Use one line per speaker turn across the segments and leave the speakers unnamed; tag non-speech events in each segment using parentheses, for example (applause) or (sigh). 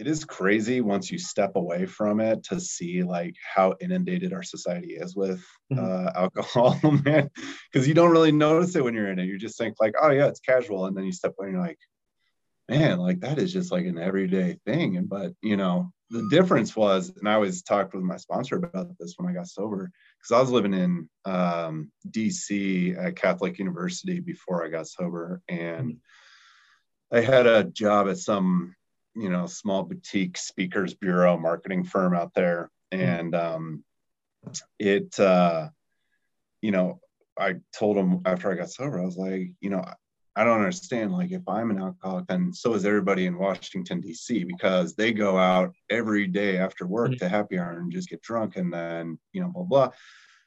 it is crazy once you step away from it to see like how inundated our society is with mm-hmm. uh, (laughs) alcohol, man. Because you don't really notice it when you're in it. You just think like, oh yeah, it's casual, and then you step away and you're like, man, like that is just like an everyday thing. And but you know, the difference was, and I always talked with my sponsor about this when I got sober, because I was living in um, DC at Catholic University before I got sober, and mm-hmm. I had a job at some you know small boutique speakers bureau marketing firm out there mm-hmm. and um, it uh, you know i told him after i got sober i was like you know i don't understand like if i'm an alcoholic then so is everybody in washington d.c because they go out every day after work mm-hmm. to happy hour and just get drunk and then you know blah blah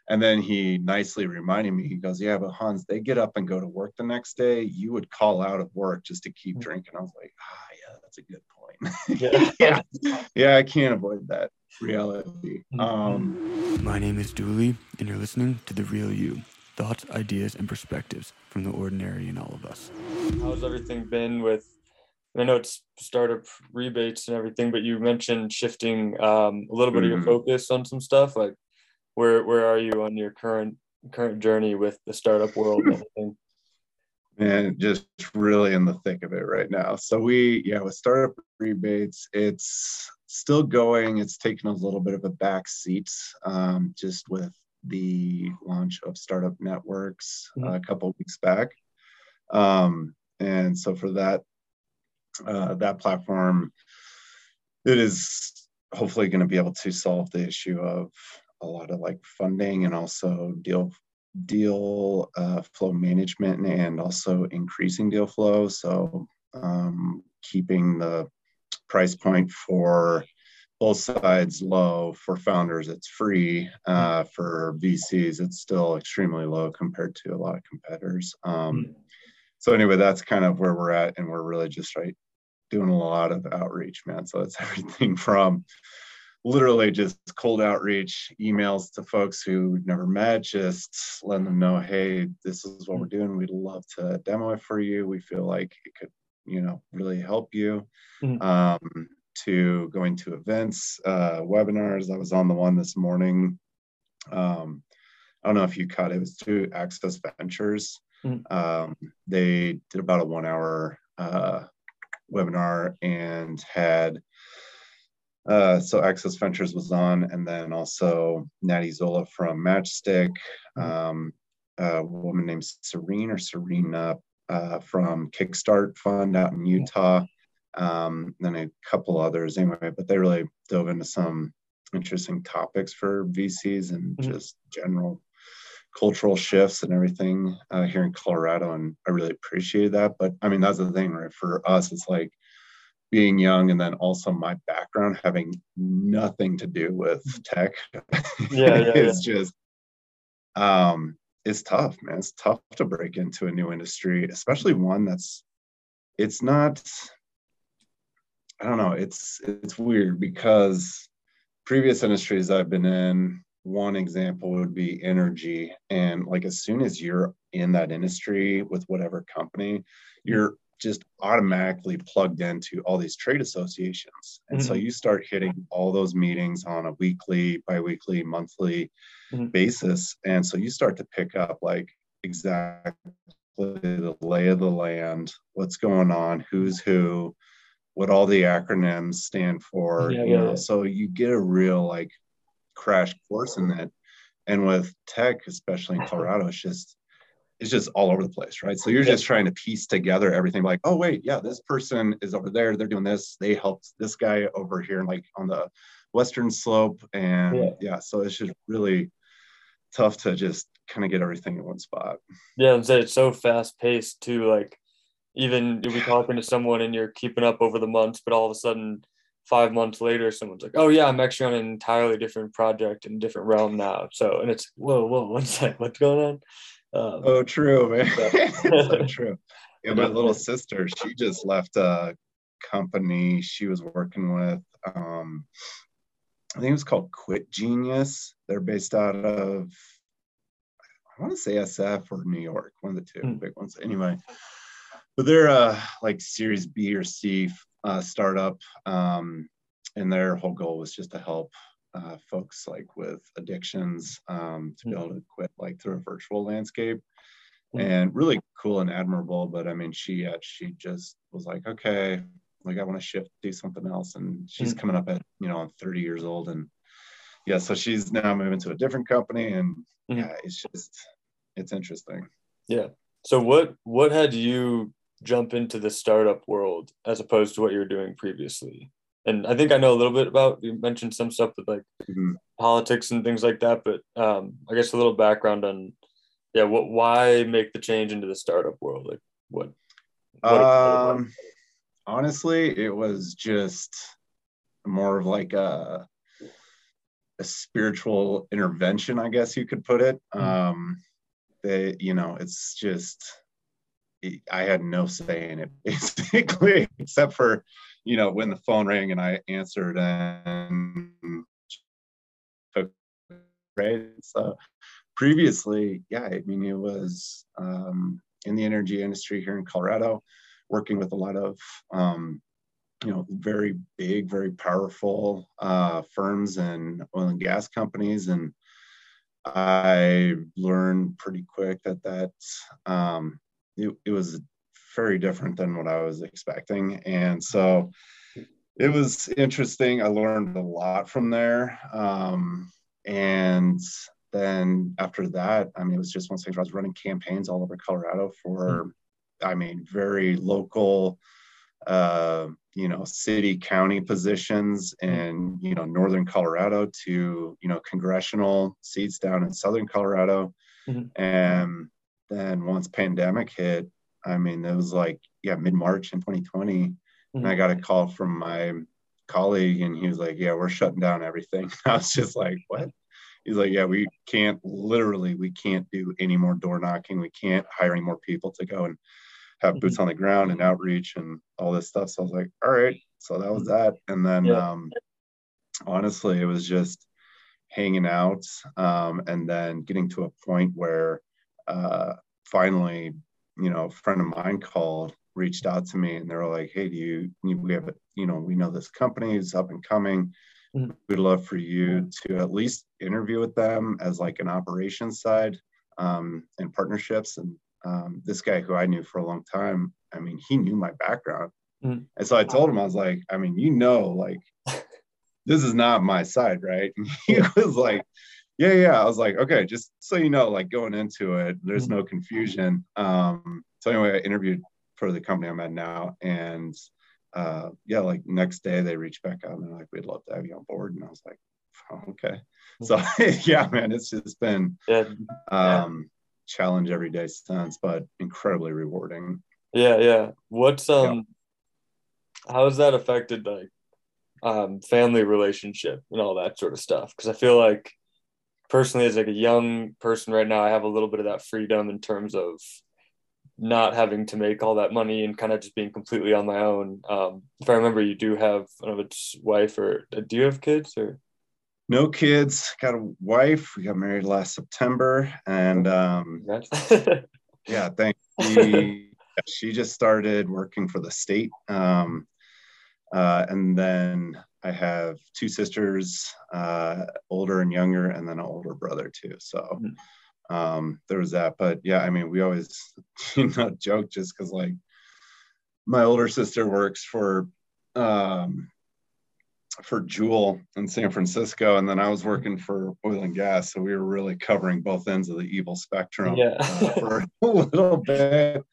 and then he nicely reminded me, he goes, Yeah, but Hans, they get up and go to work the next day. You would call out of work just to keep mm-hmm. drinking. I was like, Ah, yeah, that's a good yeah. (laughs) yeah. yeah, I can't avoid that reality. Mm-hmm. Um,
My name is Dooley, and you're listening to The Real You thoughts, ideas, and perspectives from the ordinary in all of us.
How's everything been with? I know it's startup rebates and everything, but you mentioned shifting um, a little bit mm-hmm. of your mm-hmm. focus on some stuff. Like, where where are you on your current current journey with the startup world and everything?
And just really in the thick of it right now. So we, yeah, with startup rebates, it's still going. It's taken a little bit of a back seat um, just with the launch of Startup Networks mm-hmm. uh, a couple weeks back. Um, and so for that, uh, that platform, it is hopefully going to be able to solve the issue of a lot of like funding and also deal deal uh, flow management and also increasing deal flow. So um, keeping the price point for both sides low. For founders, it's free. Uh, for VCs, it's still extremely low compared to a lot of competitors. Um, hmm. so anyway, that's kind of where we're at, and we're really just right doing a lot of outreach, man. So it's (laughs) everything from literally just cold outreach emails to folks who never met just letting them know hey this is what we're doing. We'd love to demo it for you. We feel like it could you know really help you. Mm-hmm. um, to going to events uh, webinars. I was on the one this morning. Um, i don't know if you caught it. It was through access ventures. Mm-hmm. um, they did about a one hour uh, webinar and had uh, so Access Ventures was on, and then also Natty Zola from Matchstick, mm-hmm. um, a woman named Serene or Serena uh, from Kickstart Fund out in Utah, um, then a couple others anyway. But they really dove into some interesting topics for VCs and mm-hmm. just general cultural shifts and everything uh, here in Colorado, and I really appreciated that. But I mean, that's the thing, right? For us, it's like being young and then also my background having nothing to do with tech.
Yeah, yeah (laughs)
it's
yeah.
just um it's tough man. It's tough to break into a new industry especially one that's it's not i don't know it's it's weird because previous industries i've been in one example would be energy. And like as soon as you're in that industry with whatever company you're just automatically plugged into all these trade associations. And mm-hmm. so you start hitting all those meetings on a weekly, biweekly, monthly mm-hmm. basis. And so you start to pick up like exactly the lay of the land, what's going on, who's who, what all the acronyms stand for, yeah, you know. Yeah. So you get a real like crash course in that. And with tech, especially in Colorado, it's just it's just all over the place, right? So you're just trying to piece together everything like, oh, wait, yeah, this person is over there. They're doing this. They helped this guy over here, like on the Western slope. And yeah, yeah so it's just really tough to just kind of get everything in one spot.
Yeah, and say it's so fast paced too. Like, even you'll be talking to someone and you're keeping up over the months, but all of a sudden, five months later, someone's like, "Oh yeah, I'm actually on an entirely different project in a different realm now." So, and it's whoa, whoa, (laughs) what's that? What's going on?
Um, oh, true, man. (laughs) (laughs) so true. (laughs) Yeah, my little sister, she just left a company she was working with. Um, I think it was called Quit Genius. They're based out of, I want to say SF or New York, one of the two mm. big ones. Anyway, but they're uh, like Series B or C uh, startup, um, and their whole goal was just to help uh, folks like with addictions um, to be able to quit like through a virtual landscape and really cool and admirable but i mean she uh, she just was like okay like i want to shift do something else and she's coming up at you know i'm 30 years old and yeah so she's now moving to a different company and
Mhm.
yeah it's just it's interesting
Yeah. So what what had you jump into the startup world as opposed to what you were doing previously? And I think I know a little bit about you mentioned some stuff with like
Mhm.
politics and things like that, but um, I guess a little background on yeah, what why make the change into the startup world? Like what? what
um honestly it was just more of like a a spiritual intervention i guess you could put it um they you know it's just i had no say in it (laughs) basically except for you know when the phone rang and i answered and right? So previously yeah i mean it was um in the energy industry here in colorado working with a lot of um, you know very big very powerful uh, firms and oil and gas companies. And i learned pretty quick that that um, it, it was very different than what i was expecting. And so it was interesting. I learned a lot from there. Um, and then after that i mean it was just one thing i was running campaigns all over colorado for I mean, very local, uh, you know, city, county positions in, you know, northern Colorado to, you know, congressional seats down in southern Colorado.
Mhm.
And then once pandemic hit, I mean, it was like, yeah, mid March in 2020. And I got a call from my colleague and he was like, yeah, we're shutting down everything. (laughs) I was just like, what? He's like, yeah, we can't literally, we can't do any more door knocking. We can't hire any more people to go and have boots on the ground and outreach and all this stuff. So I was like, all right. So that was that. And then
Yeah.
um, honestly, it was just hanging out um, and then getting to a point where uh, finally, you know, a friend of mine called, reached out to me and they were like, hey, do you, we have, a, you know, we know this company is up and coming.
Mhm.
We'd love for you to at least interview with them as like an operations side um, and partnerships. And um, this guy who I knew for a long time, I mean, he knew my background.
Mhm.
And so I told him, I was like, I mean, you know, like, (laughs) this is not my side, right? And (laughs) he was like, yeah, yeah. I was like, okay, just so you know, like going into it, there's no confusion. Um, so anyway, I interviewed for the company I'm at now. And uh, yeah, like next day they reached back out and they're like, we'd love to have you on board. And I was like, oh, (laughs) okay. So (laughs) yeah, man, it's just been
Yeah,
um challenge every day since but incredibly rewarding
yeah, yeah. What's um, how has that affected like um family relationship and all that sort of stuff? Because I feel like personally, as like a young person right now, I have a little bit of that freedom in terms of not having to make all that money and kind of just being completely on my own. Um, if I remember, you do have I know it's wife or do you have kids or?
No kids. Got a wife. We got married last september and um (laughs) yeah thank she, she just started working for the state um uh and then i have two sisters uh older and younger and then an older brother too so um there was that but yeah i mean we always (laughs) you know joke just because like my older sister works for um for Juul in San Francisco, and then I was working for oil and gas, so we were really covering both ends of the evil spectrum
Yeah.
uh, for (laughs) a little bit.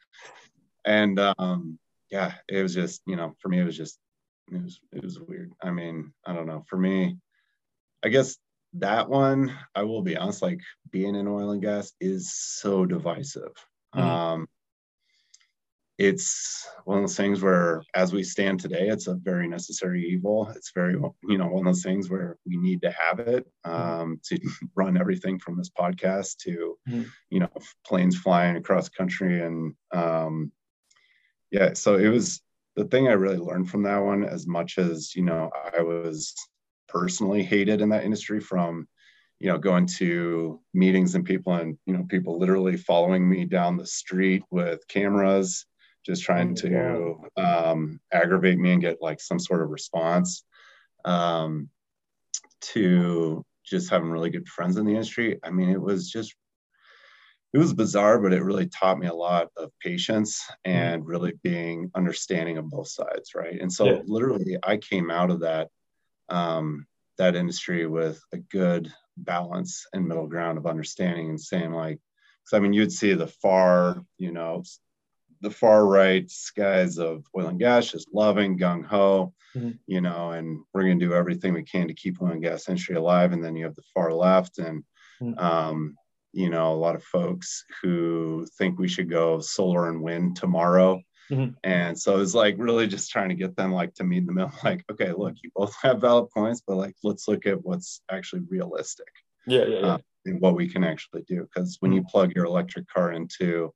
And um, yeah, it was just you know, for me, it was just it was it was weird. I mean, I don't know. For me, I guess that one, I will be honest, like being in oil and gas is so divisive.
Mhm.
Um, it's one of those things where as we stand today it's a very necessary evil it's very you know one of those things where we need to have it um, to (laughs) run everything from this podcast to
Mhm.
you know planes flying across country and um, yeah so it was the thing i really learned from that one as much as you know i was personally hated in that industry from you know going to meetings and people and you know people literally following me down the street with cameras just trying to um, aggravate me and get like some sort of response. Um, to just having really good friends in the industry. I mean, it was just it was bizarre, but it really taught me a lot of patience mm-hmm. and really being understanding of both sides, right? And so yeah. literally I came out of that um, that industry with a good balance and middle ground of understanding and saying like, because I mean, you'd see the far, you know, the far right guys of oil and gas just loving gung ho, mm-hmm. you know, and we're going to do everything we can to keep oil and gas industry alive. And then you have the far left and, mm-hmm. um, you know, a lot of folks who think we should go solar and wind tomorrow. Mm-hmm. And so it's like really just trying to get them like to meet in the middle. (laughs) Like, okay, look, you both have valid points, but like, let's look at what's actually realistic.
Yeah, yeah, yeah.
Uh, and what we can actually do. Because when you mm-hmm. plug your electric car into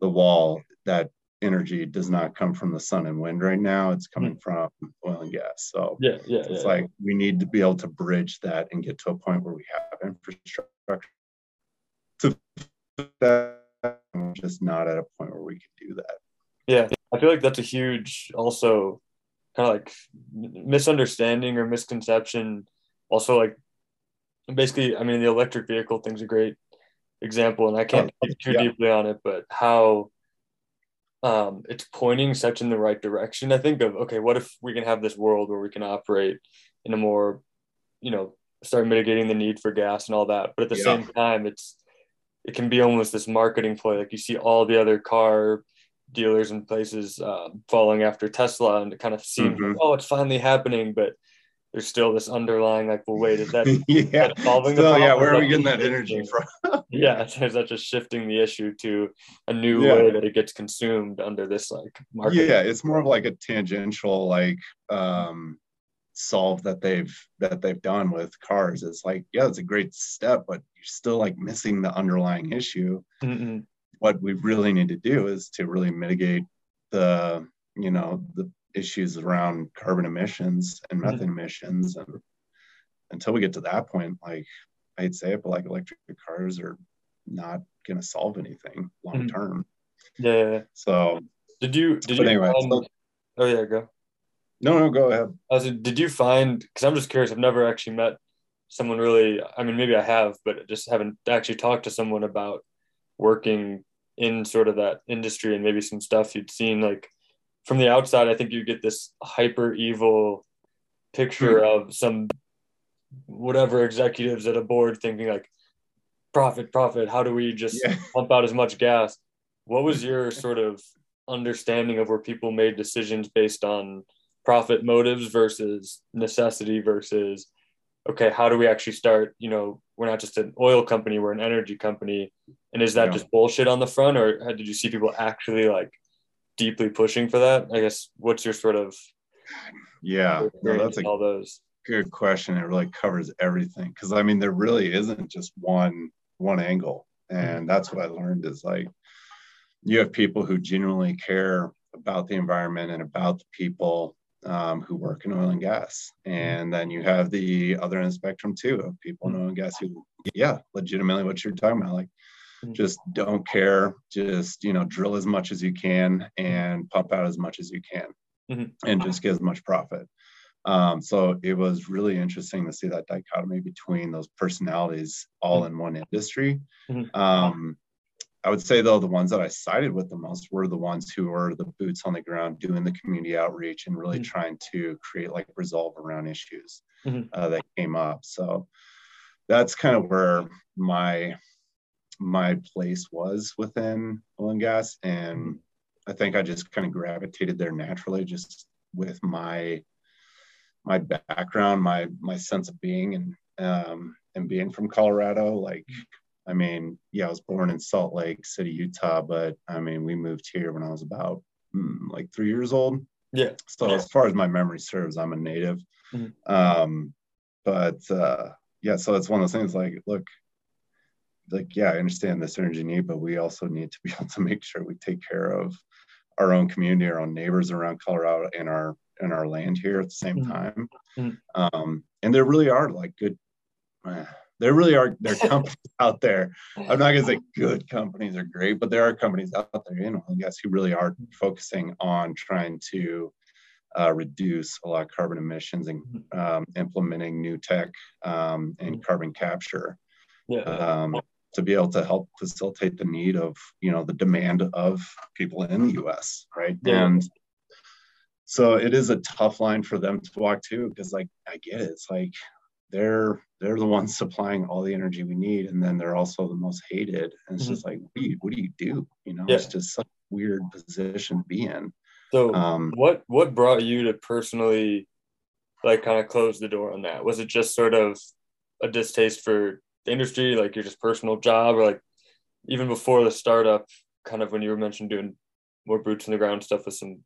the wall, that energy does not come from the sun and wind right now. It's coming mm-hmm. from oil and gas. So
yeah, yeah,
it's
yeah,
like we need to be able to bridge that and get to a point where we have infrastructure that. We're just not at a point where we can do that.
Yeah, I feel like that's a huge also kind of like misunderstanding or misconception. Also, like basically, I mean, the electric vehicle thing's a great example, and I can't oh, too yeah. deeply on it, but how um, it's pointing such in the right direction. I think of okay, what if we can have this world where we can operate in a more, you know, start mitigating the need for gas and all that. But at the yeah. same time, it's it can be almost this marketing play. Like you see all the other car dealers and places um, following after Tesla, and it kind of seems mm-hmm. like, oh, it's finally happening, but there's still this underlying like, well, wait, is that, (laughs)
yeah, that solving still, the problem? Yeah, where are we getting that energy from? (laughs)
yeah, (laughs) is that just shifting the issue to a new yeah. way that it gets consumed under this like market?
Yeah, it's more of like a tangential like um solve that they've that they've done with cars. It's like, yeah, it's a great step, but you're still like missing the underlying issue. Mm-hmm. What we really need to do is to really mitigate the you know the issues around carbon emissions and mm-hmm. methane mm-hmm. emissions and until we get to that point like i'd say it but like electric cars are not going to solve anything long mm-hmm. term
mm-hmm. yeah so
did
you did you anyway, find, so, oh yeah go
no no go ahead
I was, did you find because i'm just curious i've never actually met someone really i mean maybe i have but just haven't actually talked to someone about working in sort of that industry and maybe some stuff you'd seen like from the outside, I think you get this hyper evil picture mm-hmm. of some whatever executives at a board thinking like profit, profit. How do we just yeah. (laughs) pump out as much gas? What was (laughs) your sort of understanding of where people made decisions based on profit motives versus necessity versus okay how do we actually start? You know we're not just an oil company we're an energy company. And is that yeah. just bullshit on the front or did you see people actually like deeply pushing for that? I guess what's your sort of
yeah, no, that's
a all those?
good question. It really covers everything. Because I mean there really isn't just one one angle, and that's what I learned is like you have people who genuinely care about the environment and about the people um, who work in oil and gas. And then you have the other end of the spectrum too of people in oil and gas who, yeah, legitimately what you're talking about, like Mm-hmm. just don't care just you know drill as much as you can and pump out as much as you can mm-hmm. and just get as much profit um, so it was really interesting to see that dichotomy between those personalities all mm-hmm. in one industry mm-hmm. um, i would say though the ones that i sided with the most were the ones who were the boots on the ground doing the community outreach and really mm-hmm. trying to create like resolve around issues mm-hmm. uh, that came up so that's kind of where my my place was within oil and gas. And I think I just kind of gravitated there naturally, just with my my background, my my sense of being and um, and being from Colorado. Like, I mean, yeah, I was born in Salt Lake City, Utah, but I mean, we moved here when I was about mm, like three years old.
Yeah.
So
yeah.
as far as my memory serves, I'm a native. Mm-hmm. Um, but uh, yeah, so it's one of those things. Like, look, like yeah i understand this energy need but we also need to be (laughs) able to make sure we take care of our own community our own neighbors around colorado and our and our land here at the same mm-hmm. time mm-hmm. um, and there really are like good uh, there really are there are (laughs) companies out there. I'm not gonna say good companies are great, but there are companies out there in oil and gas who really are focusing on trying to uh, reduce a lot of carbon emissions and
Mm-hmm.
um, implementing new tech um, and carbon capture
Yeah.
um, to be able to help facilitate the need of you know the demand of people in the U.S. Right,
Yeah.
and so it is a tough line for them to walk too because like I get it, it's like they're they're the ones (laughs) supplying all the energy we need, and then they're also the most hated, and it's
Mhm.
just like what do you what do you do? You know,
Yeah.
it's just such a weird position to be in.
So
Um,
what what brought you to personally like kind of close the door on that? Was it just sort of a distaste for the industry, like your just personal job, or like even before the startup, kind of when you were mentioned doing more boots on the ground stuff with some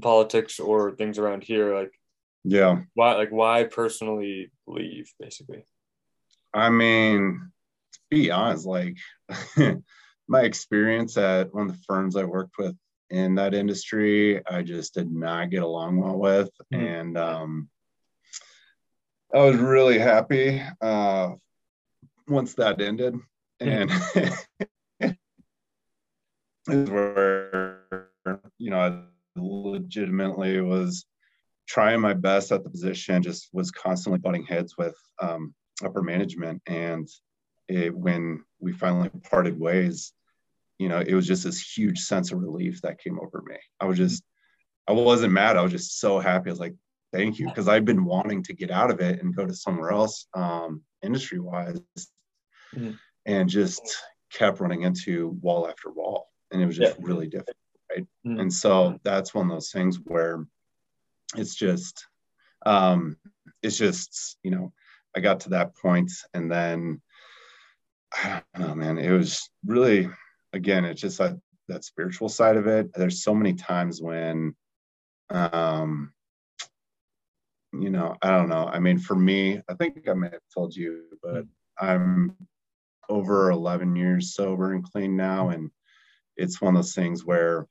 politics or things around here, like
yeah,
why like why personally leave basically?
I mean, to be honest, like (laughs) my experience at one of the firms I worked with in that industry, I just did not get along well with.
Mhm.
And um, I was really happy uh, once that ended. And (laughs) this is where, you know, I legitimately was trying my best at the position, just was constantly butting heads with um, upper management. And it, when we finally parted ways, you know, it was just this huge sense of relief that came over me. I was just, I wasn't mad. I was just so happy. I was like, thank you. Cause I'd been wanting to get out of it and go to somewhere else, um, industry wise,
Mhm.
and just kept running into wall after wall. And it was just
Yeah.
really difficult.
Mhm.
And so that's one of those things where it's just, um, it's just, you know, I got to that point and then I don't know, man, it was really, again, it's just that, that spiritual side of it. There's so many times when, um, you know, I don't know. I mean, for me, I think I may have told you, but I'm over 11 years sober and clean now. And it's one of those things where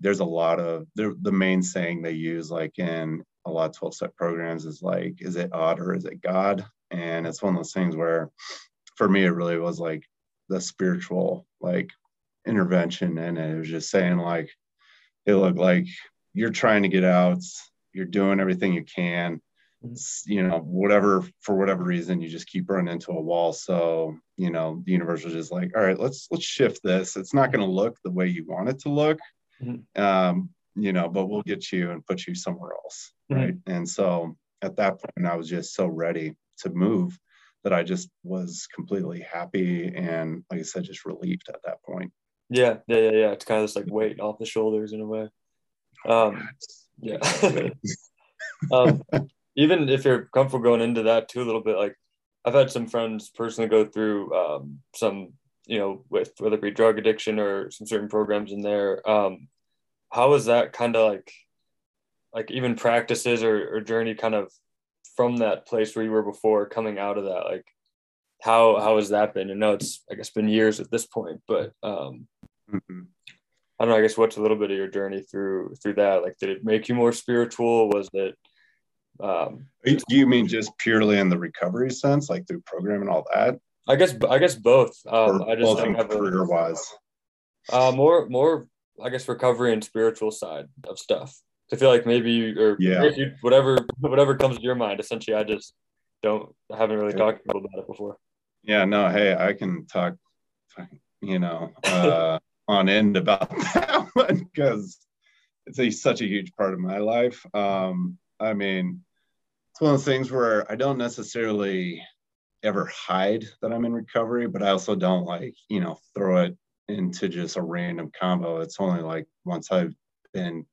there's a lot of the, the main saying they use like in a lot of 12 step programs is like is it odd or is it god? And it's one of those things where for me it really was like the spiritual like intervention and it. Was just saying like it looked like you're trying to get out. You're doing everything you can. Mm-hmm. You know whatever for whatever reason you just keep running into a wall. So you know the universe was just like all right let's let's shift this. It's not going to look the way you want it to look
Mhm.
um you know but we'll get you and put you somewhere else right and so at that point i was just so ready to move that i just was completely happy and like i said just relieved at that point
Yeah, yeah, yeah, yeah. It's kind of this like weight off the shoulders in a way. Um, yeah. (laughs) um, even if you're comfortable going into that too a little bit, like I've had some friends personally go through um, some, you know, with whether it be drug addiction or some certain programs in there. Um, how is that kind of like, like even practices or, or journey kind of from that place where you were before coming out of that? Like, how how has that been? I know it's I guess been years at this point, but um,
Mhm.
I don't know. I guess what's a little bit of your journey through through that? Like, did it make you more spiritual? Was it? Um,
do you mean just purely in the recovery sense like through program and all that
I guess I guess both. Um, I just don't have
career wise
uh, more more I guess recovery and spiritual side of stuff. I feel like maybe you or
Yeah.
if you, whatever whatever comes to your mind. Essentially, I just don't I haven't really talked about it before.
yeah no hey i can talk you know (laughs) uh on end about (laughs) that one because it's a, such a huge part of my life um i mean it's one of those things where i don't necessarily ever hide that i'm in recovery but i also don't like you know throw it into just a random combo it's only like once i've been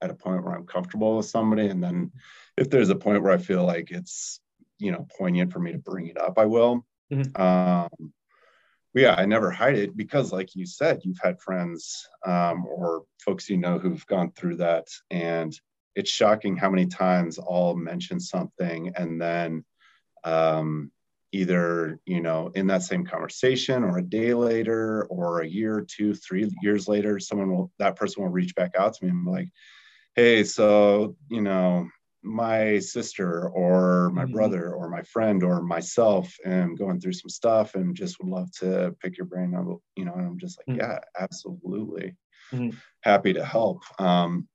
at a point where i'm comfortable with somebody and then if there's a point where i feel like it's you know poignant for me to bring it up i will
Mhm.
um yeah i never hide it because like you said you've had friends um, or folks you know who've gone through that and it's shocking how many times i'll mention something and then um, either you know in that same conversation or a day later or a year two three years later someone will that person will reach back out to me and be like hey so you know my sister or my
Mhm.
brother or my friend or myself am going through some stuff and just would love to pick your brain on, you know, and I'm just like,
Mhm.
yeah, absolutely.
Mhm.
Happy to help. Um,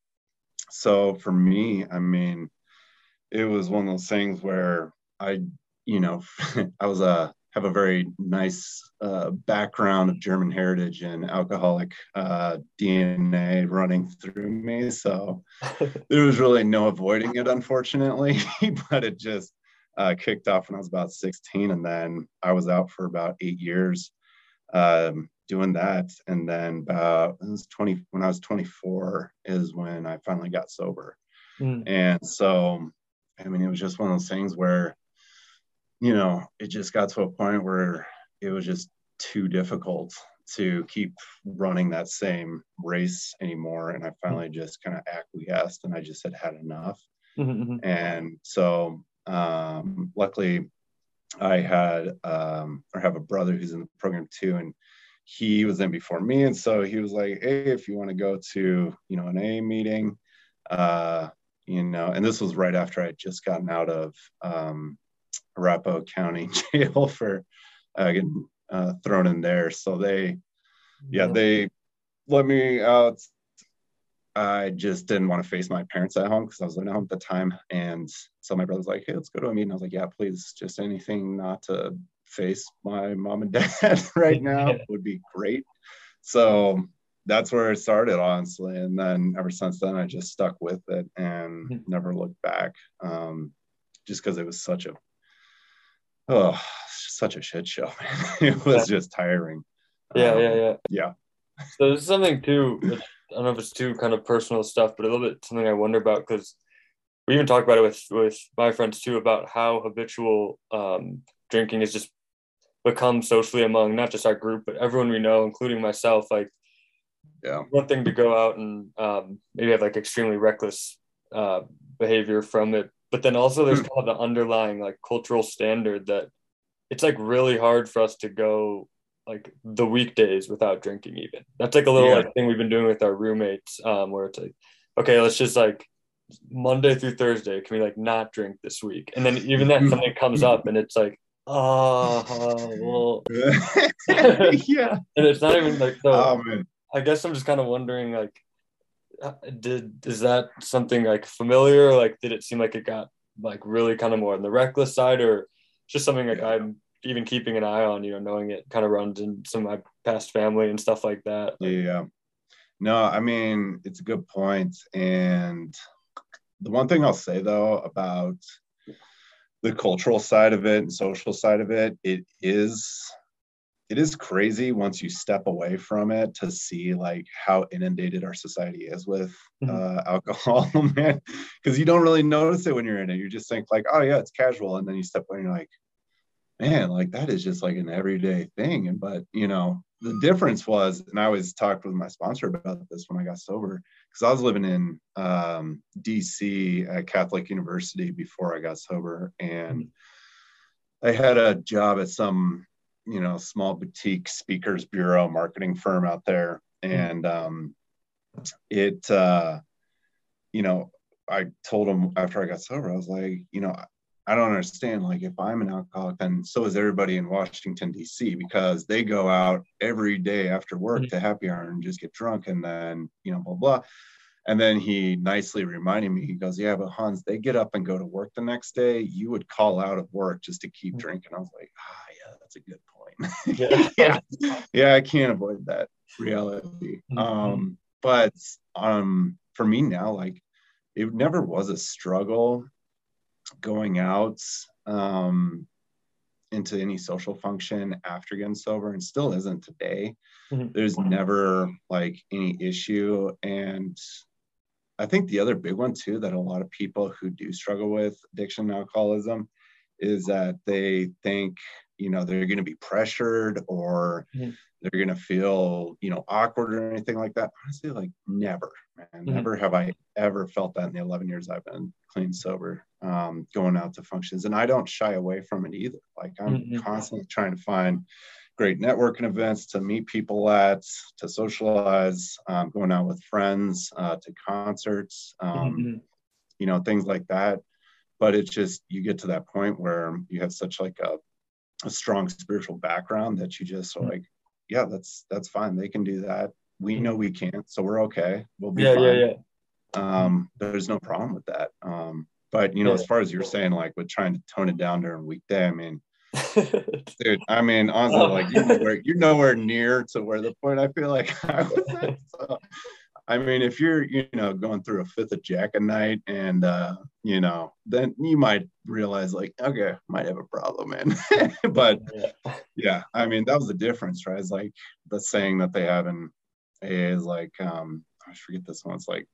so for me, I mean, it was one of those things where I, you know, (laughs) I was a have a very nice uh, background of German heritage and alcoholic uh, DNA running through me. So (laughs) there was really no avoiding it, unfortunately, (laughs) but it just uh, kicked off when I was about 16. And then I was out for about eight years um, doing that. And then about it was 20, when I was 24 is when I finally got sober.
Mm.
And so, I mean, it was just one of those things where, you know, it just got to a point where it was just too difficult to keep running that same race anymore. And I finally just kind of acquiesced and I just had had enough.
Mhm.
And so, um, luckily, I had um, or have a brother who's in the program too, and he was in before me, and so he was like, "Hey, if you want to go to you know an AA meeting, uh, you know," and this was right after I had just gotten out of um, Arapahoe County (laughs) Jail for uh, getting uh, thrown in there. So they, yeah, they let me out. I just didn't want to face my parents at home because I was living at home at the time. And so my brother's like, hey, let's go to a meeting. I was like, yeah, please, just anything not to face my mom and (laughs) dad right now (laughs) would be great. So that's where it started, honestly. And then ever since then, I just stuck with it and
Mhm.
never looked back. Um, just because it was such a, oh, such a shit show. (laughs) it was just tiring.
Yeah,
Um,
yeah, yeah.
Yeah.
So there's something too. I don't know if it's too kind of personal stuff, but a little bit something I wonder about because we even talk about it with with my friends too about how habitual um, drinking has just become socially among not just our group but everyone we know, including myself. Like
Yeah.
one thing to go out and um, maybe have like extremely reckless uh, behavior from it, but then also there's
Hmm.
kind of the underlying like cultural standard that it's like really hard for us to go like the weekdays without drinking even that's like a little
Yeah.
like thing we've been doing with our roommates um where it's like okay let's just like monday through thursday can we like not drink this week and then even that (laughs) something comes up and it's like oh well (laughs)
yeah. (laughs)
and it's not even like so
Oh man.
i guess i'm just kind of wondering like Uh, did is that something like familiar like did it seem like it got like really kind of more on the reckless side or just something like
Yeah.
i'm even keeping an eye on you know knowing it kind of runs in some of my past family and stuff like that
Yeah. No, I mean, it's a good point. And the one thing I'll say though about the cultural side of it and social side of it, it is it is crazy once you step away from it to see like how inundated our society is with
Mhm.
uh, (laughs) alcohol, man. Because you don't really notice it when you're in it. You just think like, oh yeah, it's casual, and then you step away and you're like, man, like that is just like an everyday thing. And but you know, the difference was, and I always talked with my sponsor about this when I got sober, because I was living in um, DC at Catholic University before I got sober, and I had a job at some, you know, small boutique speakers bureau marketing firm out there, and um, it, uh, you know, I told him after I got sober, I was like, you know, I don't understand. Like, if I'm an alcoholic, then so is everybody in Washington, D.C., because they go out every day after work
Mhm.
to happy hour and just get drunk and then, you know, blah, blah. And then he nicely reminded me, he goes, Yeah, but Hans, they get up and go to work the next day. You would call out of work just to keep
Mhm.
drinking. I was like, Ah, yeah, that's a good point.
Yeah. (laughs)
yeah. Yeah, I can't avoid that reality.
Mhm.
Um, but um, for me now, like, it never was a struggle going out um, into any social function after getting sober and still isn't today.
Mhm.
There's never like any issue. And I think the other big one too that a lot of people who do struggle with addiction and alcoholism is that they think, you know, they're going to be pressured or
Mhm.
they're going to feel, you know, awkward or anything like that. Honestly, like never, man.
Mhm.
Never have I ever felt that in the 11 years I've been clean sober, um, going out to functions. And I don't shy away from it either. Like I'm
Mhm.
constantly trying to find great networking events to meet people at, to socialize, um, going out with friends, uh, to concerts. Um,
Mhm.
you know, things like that. But it's just you get to that point where you have such like a, a strong spiritual background that you just are like, yeah, that's that's fine. They can do that. We know we can't, so we're okay. We'll be
yeah,
fine.
yeah, yeah.
Um, there's no problem with that. Um, but you know,
Yeah.
as far as you're saying, like with trying to tone it down during weekday, I mean, dude, I mean, honestly, like you're nowhere, you're nowhere near to where the point I feel like (laughs) I was at. (laughs) So, I mean, if you're, you know, going through a fifth of Jack a night and, uh, you know, then you might realize like, okay, might have a problem, man. (laughs) but
yeah.
yeah, I mean, that was the difference, right? It's like the saying that they have in AA is like, um, I forget this one. It's like,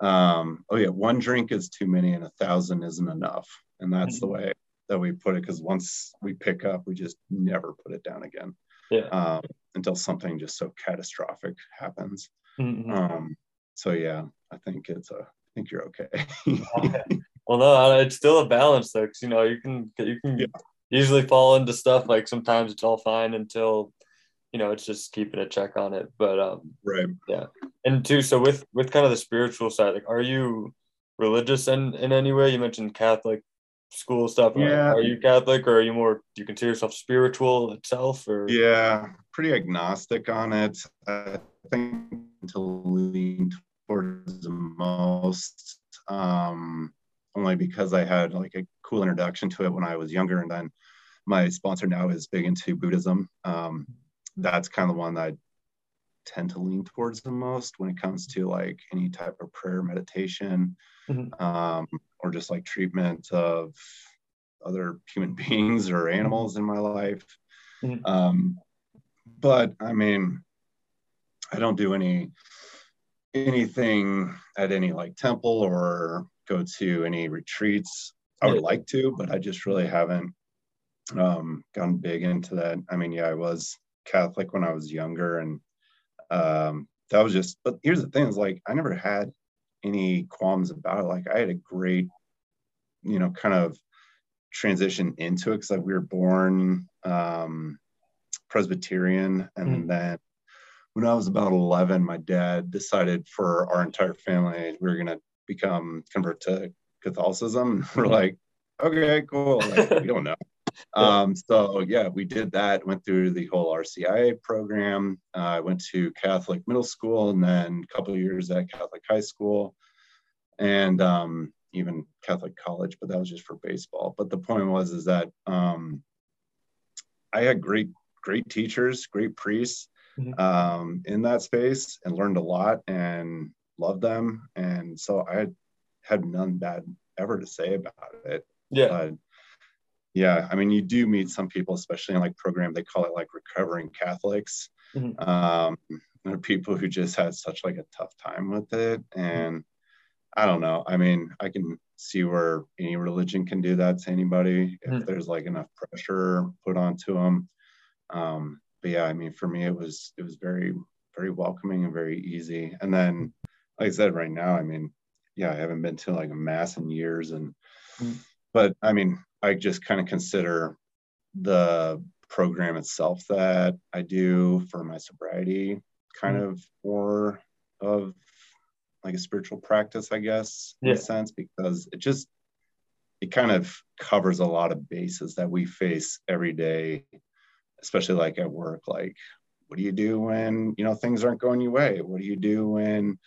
um, oh yeah, one drink is too many and a thousand isn't enough. And that's the way that we put it. Cause once we pick up, we just never put it down again.
Yeah.
Um, until something just so catastrophic happens.
Mhm.
Um, so yeah, I think it's a, I think you're okay.
well, no, it's still a balance though, because you know, you can you can
Yeah.
usually fall into stuff like sometimes it's all fine until, you know, it's just keeping a check on it. But um,
right.
Yeah, and two, so with with kind of the spiritual side, like, are you religious in in any way? You mentioned Catholic school stuff. Are-
Yeah.
Are, you Catholic, or are you more? Do you consider yourself spiritual itself, or
Yeah, pretty agnostic on it. I think to lean towards the most, um, only because I had like a cool introduction to it when I was younger, and then my sponsor now is big into Buddhism. Um, that's kind of the one that I tend to lean towards the most when it comes to like any type of prayer, meditation,
Mhm.
um, or just like treatment of other human (laughs) beings or animals in my life.
Mhm.
Um, but I mean, I don't do any anything at any like temple or go to any retreats. I would like to, but I just really haven't um, gone big into that. I mean, yeah, I was Catholic when I was younger, and um, that was just. But here's the thing: is like I never had any qualms about it. Like I had a great, you know, kind of transition into it because like we were born um, Presbyterian, and
Mm.
then when I was about 11, my dad decided for our entire family we were gonna become convert to Catholicism. (laughs) We're like, okay, cool. Like, we don't know. Um, so yeah, we did that. Went through the whole RCIA program. Uh, I went to Catholic middle school, and then a couple of years at Catholic high school, and um, even Catholic college. But that was just for baseball. But the point was is that um, I had great, great teachers, great priests
Mhm.
um, in that space, and learned a lot and loved them. And so I had, had none bad ever to say about it
yeah,
but yeah i mean you do meet some people especially in like program they call it like recovering catholics
Mhm.
um there are people who just had such like a tough time with it and i don't know i mean i can see where any religion can do that to anybody if
Mhm.
there's like enough pressure put onto them um but yeah i mean for me it was it was very very welcoming and very easy and then like i said right now i mean yeah i haven't been to like a mass in years and
Mhm.
but i mean i just kind of consider the program itself that i do for my sobriety kind
Mhm.
of more of like a spiritual practice i guess in
Yeah.
a sense because it just it kind of covers a lot of bases that we face every day especially like at work like what do you do when you know things aren't going your way what do you do when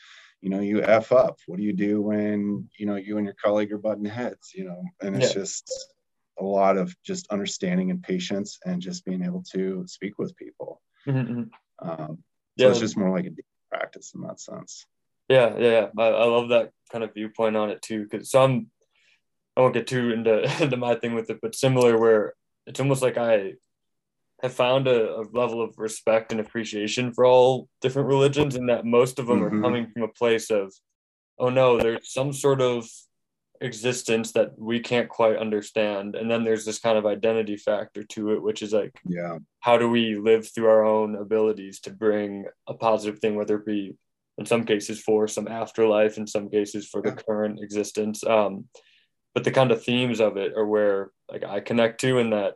you know you f up what do you do when you know you and your colleague are butting heads you know and it's
Yeah.
just a lot of just understanding and patience and just being able to speak with people
Mhm, mhm.
um, so
yeah.
it's just more like a practice in that sense
Yeah, yeah, yeah. I, I love that kind of viewpoint on it too. Cause so I'm, I won't get too into (laughs) into my thing with it, but similar where it's almost like I have found a, a level of respect and appreciation for all different religions, and that most of them
Mhm.
are coming from a place of, oh no, there's some sort of existence that we can't quite understand, and then there's this kind of identity factor to it, which is like
yeah
how do we live through our own abilities to bring a positive thing, whether it be in some cases for some afterlife, in some cases for the current existence. Um, but the kind of themes of it are where like I connect to, in that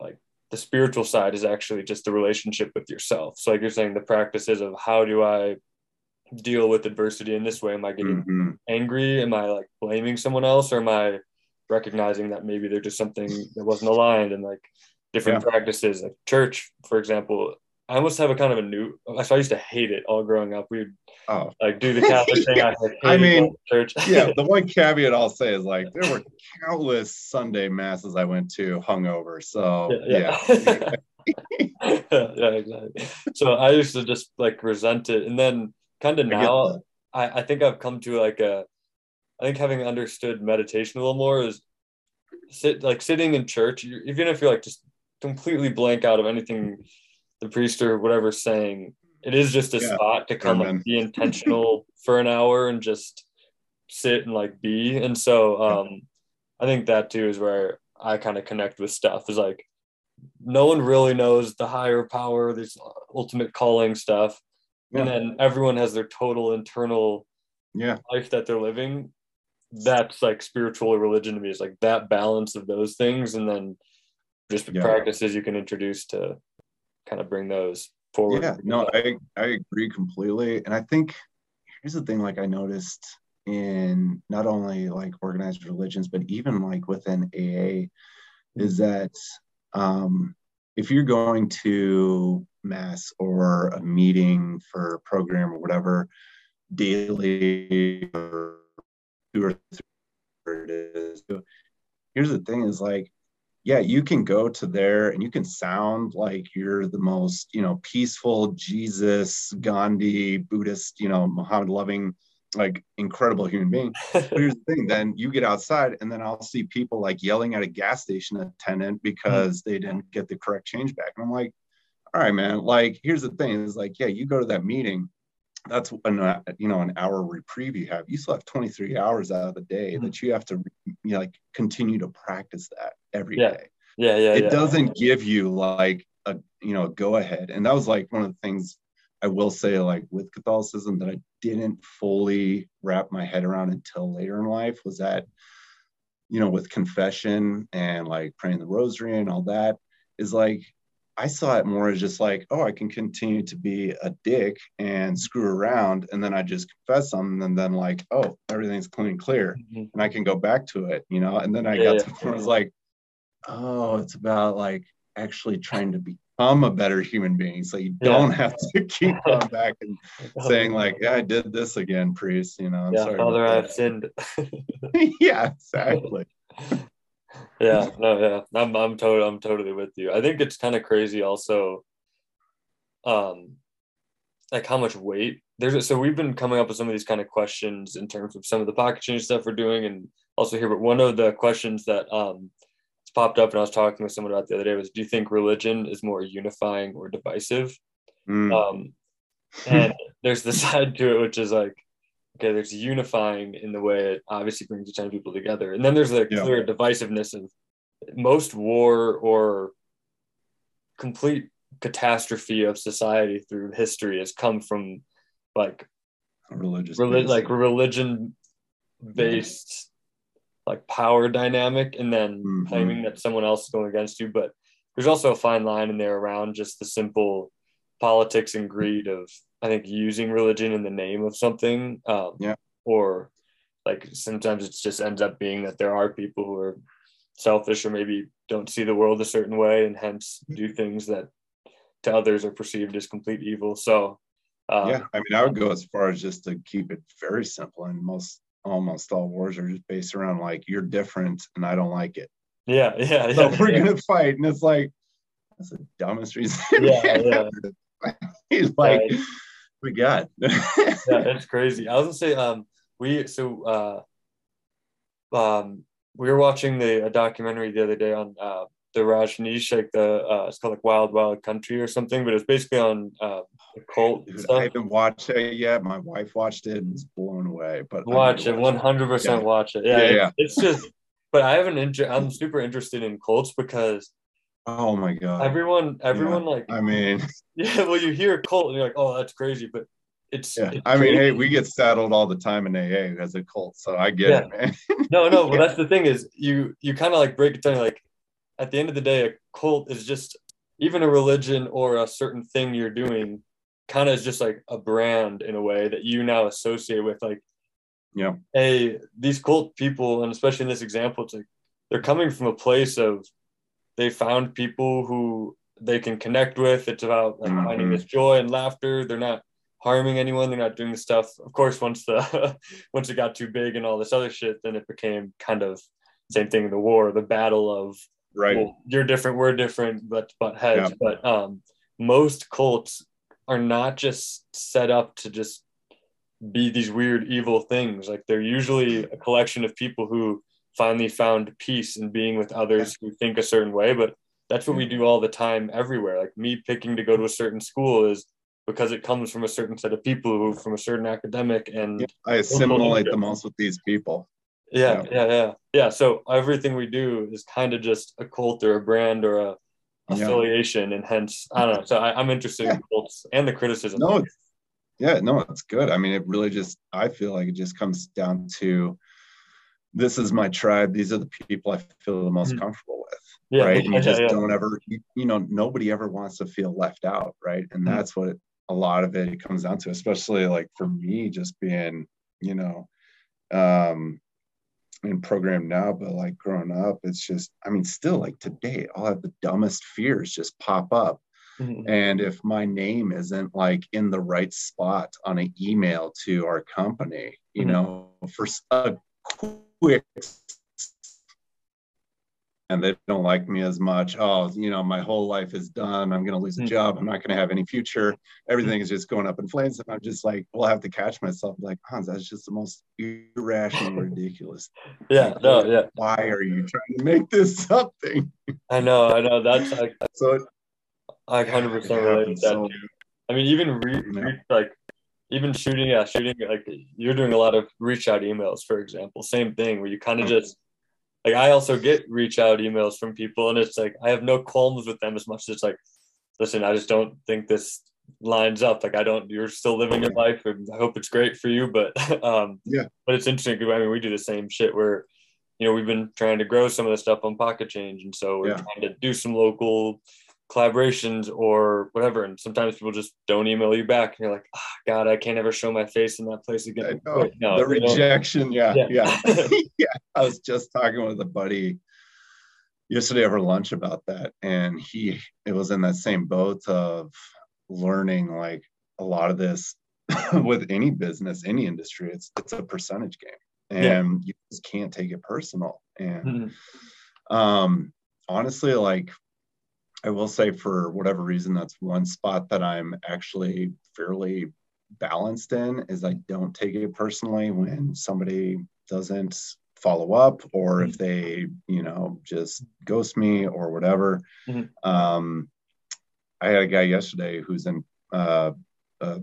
like the spiritual side is actually just the relationship with yourself. So like you're saying, the practices of how do I deal with adversity in this way? Am I getting
hmm
angry? Am I like blaming someone else, or am I recognizing that maybe there's just something that wasn't aligned and like different practices, like church, for example? I almost have a kind of a new. So I used to hate it all growing up. We would
Oh,
like do the Catholic thing. I, (laughs) had
I mean,
church. (laughs)
yeah. The one (laughs) caveat I'll say is like there were countless Sunday masses I went to hungover. So yeah,
yeah. yeah, exactly. So I used to just like resent it, and then kind of now. I, I think I've come to like a, I think having understood meditation a little more is sit like sitting in church, even if you're like just completely blank out of anything the priest or whatever saying, it is just a
Yeah.
spot to come
Amen.
like be (laughs) intentional for an hour and just sit and like be. And so um I think that too is where I kind of connect with stuff is like no one really knows the higher power, this ultimate calling stuff. And then everyone has their total internal
yeah,
life that they're living. That's like spiritual or religion to me is like that balance of those things and then just the
Yeah.
practices you can introduce to kind of bring those forward.
yeah. No, I I agree completely. And I think here's the thing. Like I noticed in not only like organized religions, but even like within AA, is that um, if you're going to mass or a meeting for a program or whatever daily or two or three it is. Here's the thing is like yeah you can go to there and you can sound like you're the most you know peaceful jesus gandhi buddhist you know muhammad loving like incredible human being (laughs) but here's the thing then you get outside and then i'll see people like yelling at a gas station attendant because they didn't get the correct change back and i'm like all right man like here's the thing is like yeah you go to that meeting that's an uh, you know an hour reprieve you have you still have 23 hours out of the day
Mhm.
that you have to you know, like continue to practice that every day.
Yeah. yeah, yeah,
it
yeah.
doesn't give you like a you know go ahead and that was like one of the things i will say like with catholicism that i didn't fully wrap my head around until later in life was that you know with confession and like praying the rosary and all that is like i saw it more as just like oh i can continue to be a dick and screw around and then i just confess them and then like oh everything's clean and clear
Mhm.
and I can go back to it, you know. And then I
Yeah,
got
yeah.
to where I was like, oh, it's about like actually trying to become a better human being. So you don't have to (laughs) keep (laughs) going back and (laughs) saying like, yeah, I did this again, priest. You know, I'm
yeah,
sorry.
Father, I've sinned.
yeah, exactly.
yeah, no, yeah, I'm, I'm totally, I'm totally with you. I think it's kind of crazy, also, um, like how much weight there's. A, so we've been coming up with some of these kind of questions in terms of some of the pocket change stuff we're doing, and also here. But one of the questions that um, popped up, and I was talking with someone about the other day was, do you think religion is more unifying or divisive?
Mm,
Um, and (laughs) there's the side to it, which is like, okay, there's unifying in the way it obviously brings a ton of people together. And then there's the
Yeah.
clear divisiveness of most war or complete catastrophe of society through history has come from like
religious.
reli- like religion based like power dynamic and then
Mhm.
claiming that someone else is going against you but there's also a fine line in there around just the simple politics and greed of i think using religion in the name of something um,
Yeah.
or like sometimes it just ends up being that there are people who are selfish or maybe don't see the world a certain way and hence do things that to others are perceived as complete evil so um,
yeah, I mean, I would go as far as just to keep it very simple. And most, almost all wars are just based around like you're different and I don't like it.
yeah yeah
So
yeah
we're gonna fight, and it's like that's the dumbest reason.
Yeah,
fight. He's (laughs) like, we got.
yeah, it's crazy. I was gonna say, um, we so uh, um, we were watching the a documentary the other day on uh the Rajneesh, like the uh, it's called like Wild Wild Country or something, but it's basically on uh the cult
Dude. I haven't watched it yet. My wife watched it and was blown away. But
Watch it, one hundred percent. Watch it. Yeah,
Yeah,
it's,
yeah.
it's just. But I haven't. inter- I'm super interested in cults because
Oh my god!
everyone, everyone like,
I mean, (laughs)
yeah. Well, you hear a cult and you're like, oh, that's crazy, but it's.
yeah.
it's
I mean, hey, we get saddled all the time in AA as a cult, so I get
Yeah.
it, man.
No, no, (laughs) but that's the thing is you you kind of like break it down like at the end of the day, a cult is just even a religion or a certain thing you're doing kind of is just like a brand in a way that you now associate with like
yeah.
hey these cult people and especially in this example it's like they're coming from a place of they found people who they can connect with. It's about like mm-hmm. finding this joy and laughter. They're not harming anyone. They're not doing the stuff. Of course once the (laughs) once it got too big and all this other shit then it became kind of same thing in the war the battle of
right. Well,
you're different we're different but but heads yeah. but um most cults are not just set up to just be these weird evil things. Like they're usually a collection of people who finally found peace in being with others who think a certain way but that's what we do all the time everywhere. Like me picking to go to a certain school is because it comes from a certain set of people who from a certain academic and yeah,
i assimilate the most with these people
yeah, yeah. yeah yeah. Yeah so everything we do is kind of just a cult or a brand or a affiliation yeah. and hence i don't know so I, am interested in cults and the criticism.
No yeah no it's good. I mean it really just i feel like it just comes down to this is my tribe these are the people i feel the most mm-hmm. comfortable with yeah, right? and you just don't ever you, you know nobody ever wants to feel left out right? And mm-hmm. that's what a lot of it comes down to especially like for me just being you know um in program now, but like growing up, it's just, I mean, still like today, I'll have the dumbest fears just pop up. Mm-hmm. And if my name isn't like in the right spot on an email to our company, you mm-hmm. know, for a quick and they don't like me as much. Oh, you know, my whole life is done. I'm going to lose a mm. job. I'm not going to have any future. Everything is just going up in flames. And I'm just like, we'll have to catch myself. Like, Hans, that's just the most irrational, (laughs) ridiculous.
Yeah, like, no, yeah.
Why are you trying to make this something? (laughs)
I know, I know. That's like, so I 100% relate with that. So, I mean, even re, re, like, even shooting, yeah, shooting, like you're doing a lot of reach out emails, for example. Same thing where you kind of just like I also get reach out emails from people, and it's like I have no qualms with them as much as it's like, listen, I just don't think this lines up. Like I don't, you're still living your life, and I hope it's great for you. But (laughs) um,
yeah,
but it's interesting. I mean, we do the same shit where, you know, we've been trying to grow some of the stuff on Pocket Change, and so we're yeah. trying to do some local collaborations or whatever. And sometimes people just don't email you back. And you're like, oh, God, I can't ever show my face in that place again.
No, the rejection. Yeah. Yeah. Yeah. (laughs) (laughs) yeah. I was just talking with a buddy yesterday over lunch about that. And he, it was in that same boat of learning like a lot of this (laughs) with any business, any industry. It's, it's a percentage game and yeah. you just can't take it personal. And, mm-hmm. um, honestly, like I will say for whatever reason, that's one spot that I'm actually fairly balanced in is I don't take it personally when somebody doesn't follow up or if they, you know, just ghost me or whatever. Mm-hmm. Um, I had a guy yesterday who's in uh, a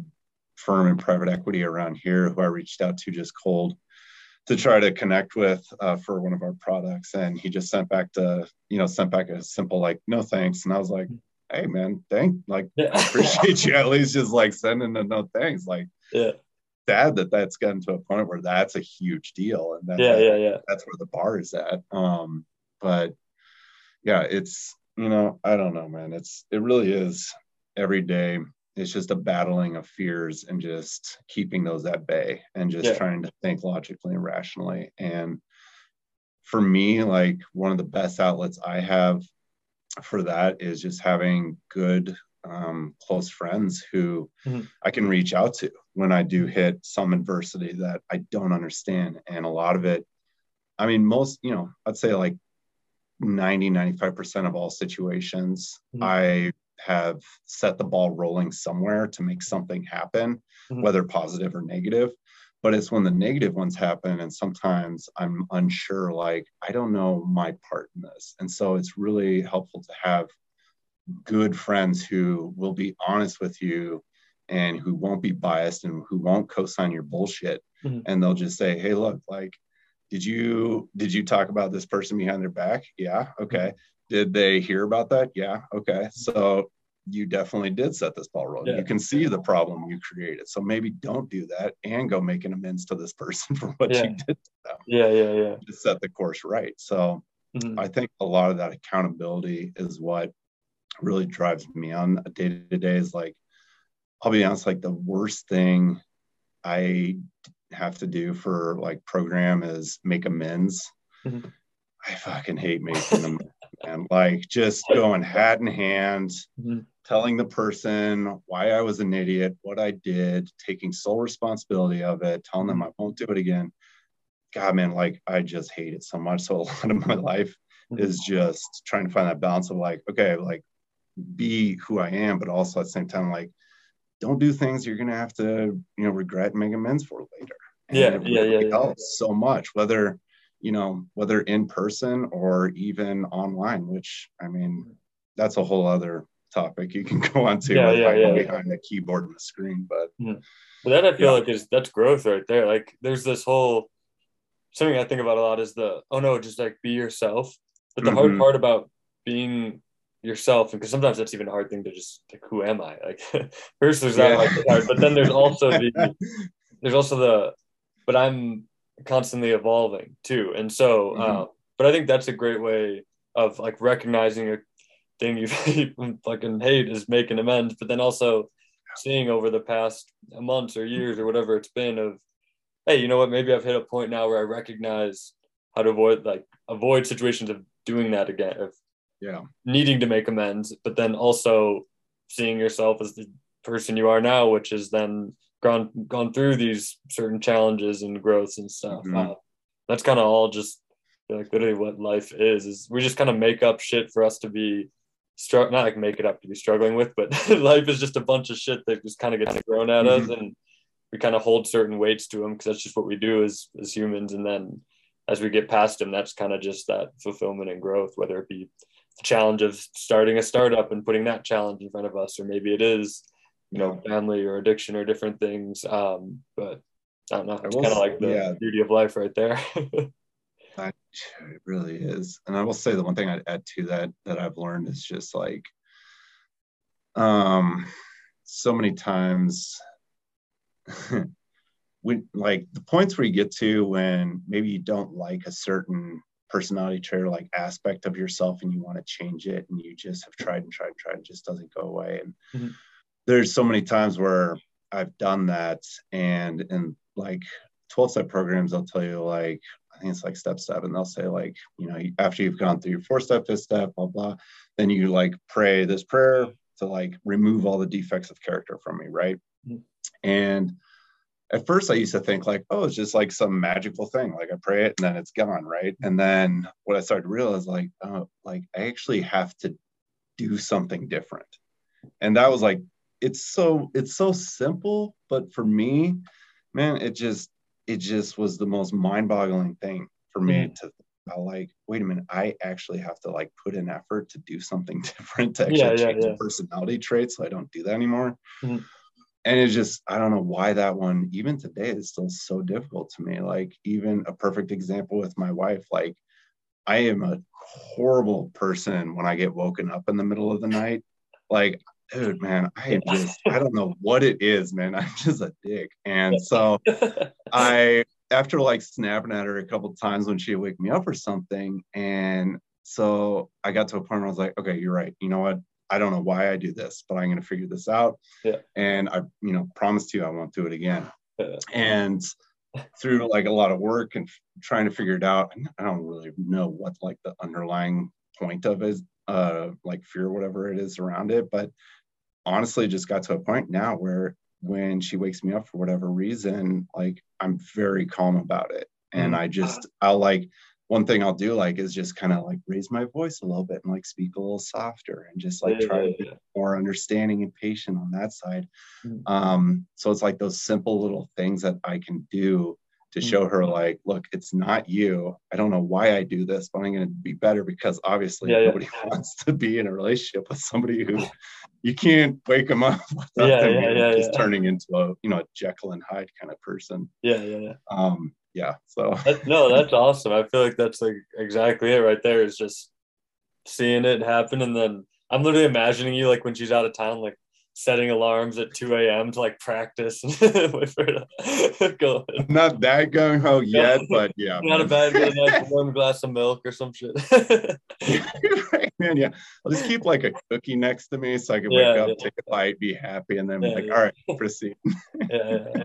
firm in private equity around here who I reached out to just cold to try to connect with uh, for one of our products. And he just sent back to you know sent back a simple like no thanks. And i was like hey man thank like i appreciate you at least just like sending a no thanks. Like
yeah.
sad that that's gotten to a point where that's a huge deal and that,
yeah yeah yeah.
that's where the bar is at. Um but yeah it's you know i don't know man. It's it really is every day it's just a battling of fears and just keeping those at bay and just yeah. trying to think logically and rationally and for me like one of the best outlets i have for that is just having good um, close friends who mm-hmm. i can reach out to when i do hit some adversity that i don't understand and a lot of it i mean most you know i'd say like 90 95% of all situations mm-hmm. i have set the ball rolling somewhere to make something happen, mm-hmm. whether positive or negative. But it's when the negative ones happen, and sometimes I'm unsure, like, I don't know my part in this. And so it's really helpful to have good friends who will be honest with you and who won't be biased and who won't co-sign your bullshit mm-hmm. and they'll just say hey look like did you did you talk about this person behind their back yeah okay did they hear about that? Yeah. Okay. So you definitely did set this ball rolling. Yeah. You can see the problem you created. So maybe don't do that and go make an amends to this person (laughs) for what
yeah.
you did to
them. Yeah, yeah, yeah.
To set the course right. So mm-hmm. I think a lot of that accountability is what really drives me on a day to day is like I'll be honest, like the worst thing I have to do for like program is make amends. Mm-hmm. I fucking hate making them and like just going hat in hand, mm-hmm. telling the person why I was an idiot, what I did, taking sole responsibility of it, telling them mm-hmm. I won't do it again. God, man, like I just hate it so much. So (laughs) a lot of my life mm-hmm. is just trying to find that balance of like, okay, like be who I am, but also at the same time, like, don't do things you're gonna have to, you know, regret and make amends for later.
Yeah, yeah, yeah, yeah.
So much, whether you know, whether in person or even online, which I mean, that's a whole other topic you can (laughs) go on to
yeah, yeah, yeah,
behind the keyboard and the screen. But,
mm-hmm. but that I feel yeah. like is that's growth right there. Like there's this whole something I think about a lot is the oh no, just like be yourself. But the mm-hmm. hard part about being yourself, because sometimes that's even a hard thing to just like who am I? Like (laughs) first there's that like hard, but then there's also (laughs) the there's also the but I'm constantly evolving too. And so, mm-hmm. uh, but I think that's a great way of like recognizing a thing you (laughs) fucking hate is making amends, but then also seeing over the past months or years or whatever it's been of, hey, you know what? Maybe I've hit a point now where I recognize how to avoid like avoid situations of doing that again, of
yeah,
needing to make amends, but then also seeing yourself as the person you are now, which is then gone gone through these certain challenges and growths and stuff. Mm-hmm. Uh, that's kind of all just like literally what life is. Is we just kind of make up shit for us to be struck not like make it up to be struggling with, but (laughs) life is just a bunch of shit that just kind of gets thrown at mm-hmm. us, and we kind of hold certain weights to them because that's just what we do as as humans. And then as we get past them, that's kind of just that fulfillment and growth, whether it be the challenge of starting a startup and putting that challenge in front of us, or maybe it is you know family or addiction or different things um but i don't know. It's kind of like the yeah. beauty of life right there. (laughs)
It really is. And i will say the one thing i'd add to that that i've learned is just like um so many times (laughs) when like the points where you get to when maybe you don't like a certain personality trait or like aspect of yourself and you want to change it and you just have tried and tried and tried and just doesn't go away and mm-hmm there's so many times where I've done that and in like 12 step programs, they'll tell you like, I think it's like step seven, they'll say like, you know, after you've gone through your four step, fifth step, blah, blah, then you like pray this prayer to like remove all the defects of character from me. Right. Mm-hmm. And at first I used to think like, oh, it's just like some magical thing. Like I pray it and then it's gone. Right. And then what I started to realize like, oh, like I actually have to do something different. And that was like it's so it's so simple, but for me, man, it just it just was the most mind-boggling thing for me mm. to like, wait a minute, I actually have to like put in effort to do something (laughs) different to actually yeah, yeah, change yeah. personality traits so I don't do that anymore. Mm-hmm. And it's just, I don't know why that one, even today, is still so difficult to me. Like, even a perfect example with my wife, like, I am a horrible person when I get woken up in the middle of the night. Like, dude, man, I just, I don't know what it is, man. (laughs) I'm just a dick. And so (laughs) I, after like snapping at her a couple times when she wake me up or something. And so I got to a point where I was like, okay, you're right. You know what? I don't know why I do this, but I'm going to figure this out.
Yeah.
And I, you know, promised you I won't do it again. Yeah. And through like a lot of work and trying to figure it out, I don't really know what like the underlying point of it, uh like fear whatever it is around it but honestly just got to a point now where when she wakes me up for whatever reason like i'm very calm about it and mm. i just i'll like one thing i'll do like is just kind of like raise my voice a little bit and like speak a little softer and just like yeah, try yeah, to be yeah. more understanding and patient on that side mm. um so it's like those simple little things that i can do to mm. show her like look it's not you. I don't know why i do this but i'm going to be better because obviously yeah, nobody yeah. (laughs) wants to be in a relationship with somebody who you can't wake them up (laughs) without yeah, them yeah, just turning into a you know a jekyll and hyde kind of person.
Yeah yeah yeah.
Um yeah so.
That, no that's awesome. I feel like that's like exactly it right there is just seeing it happen and then i'm literally imagining you like when she's out of town like setting alarms at 2 a.m. to like practice and wait for it
to go. Not that going home (laughs) yet, but yeah.
Not a bad good night warm glass of milk or some shit.
right. (laughs) man, yeah. I'll just keep like a cookie next to me so I can
Yeah,
wake up,
yeah.
take a bite, be happy, and then be
Yeah,
like, all right, proceed. (laughs)
yeah.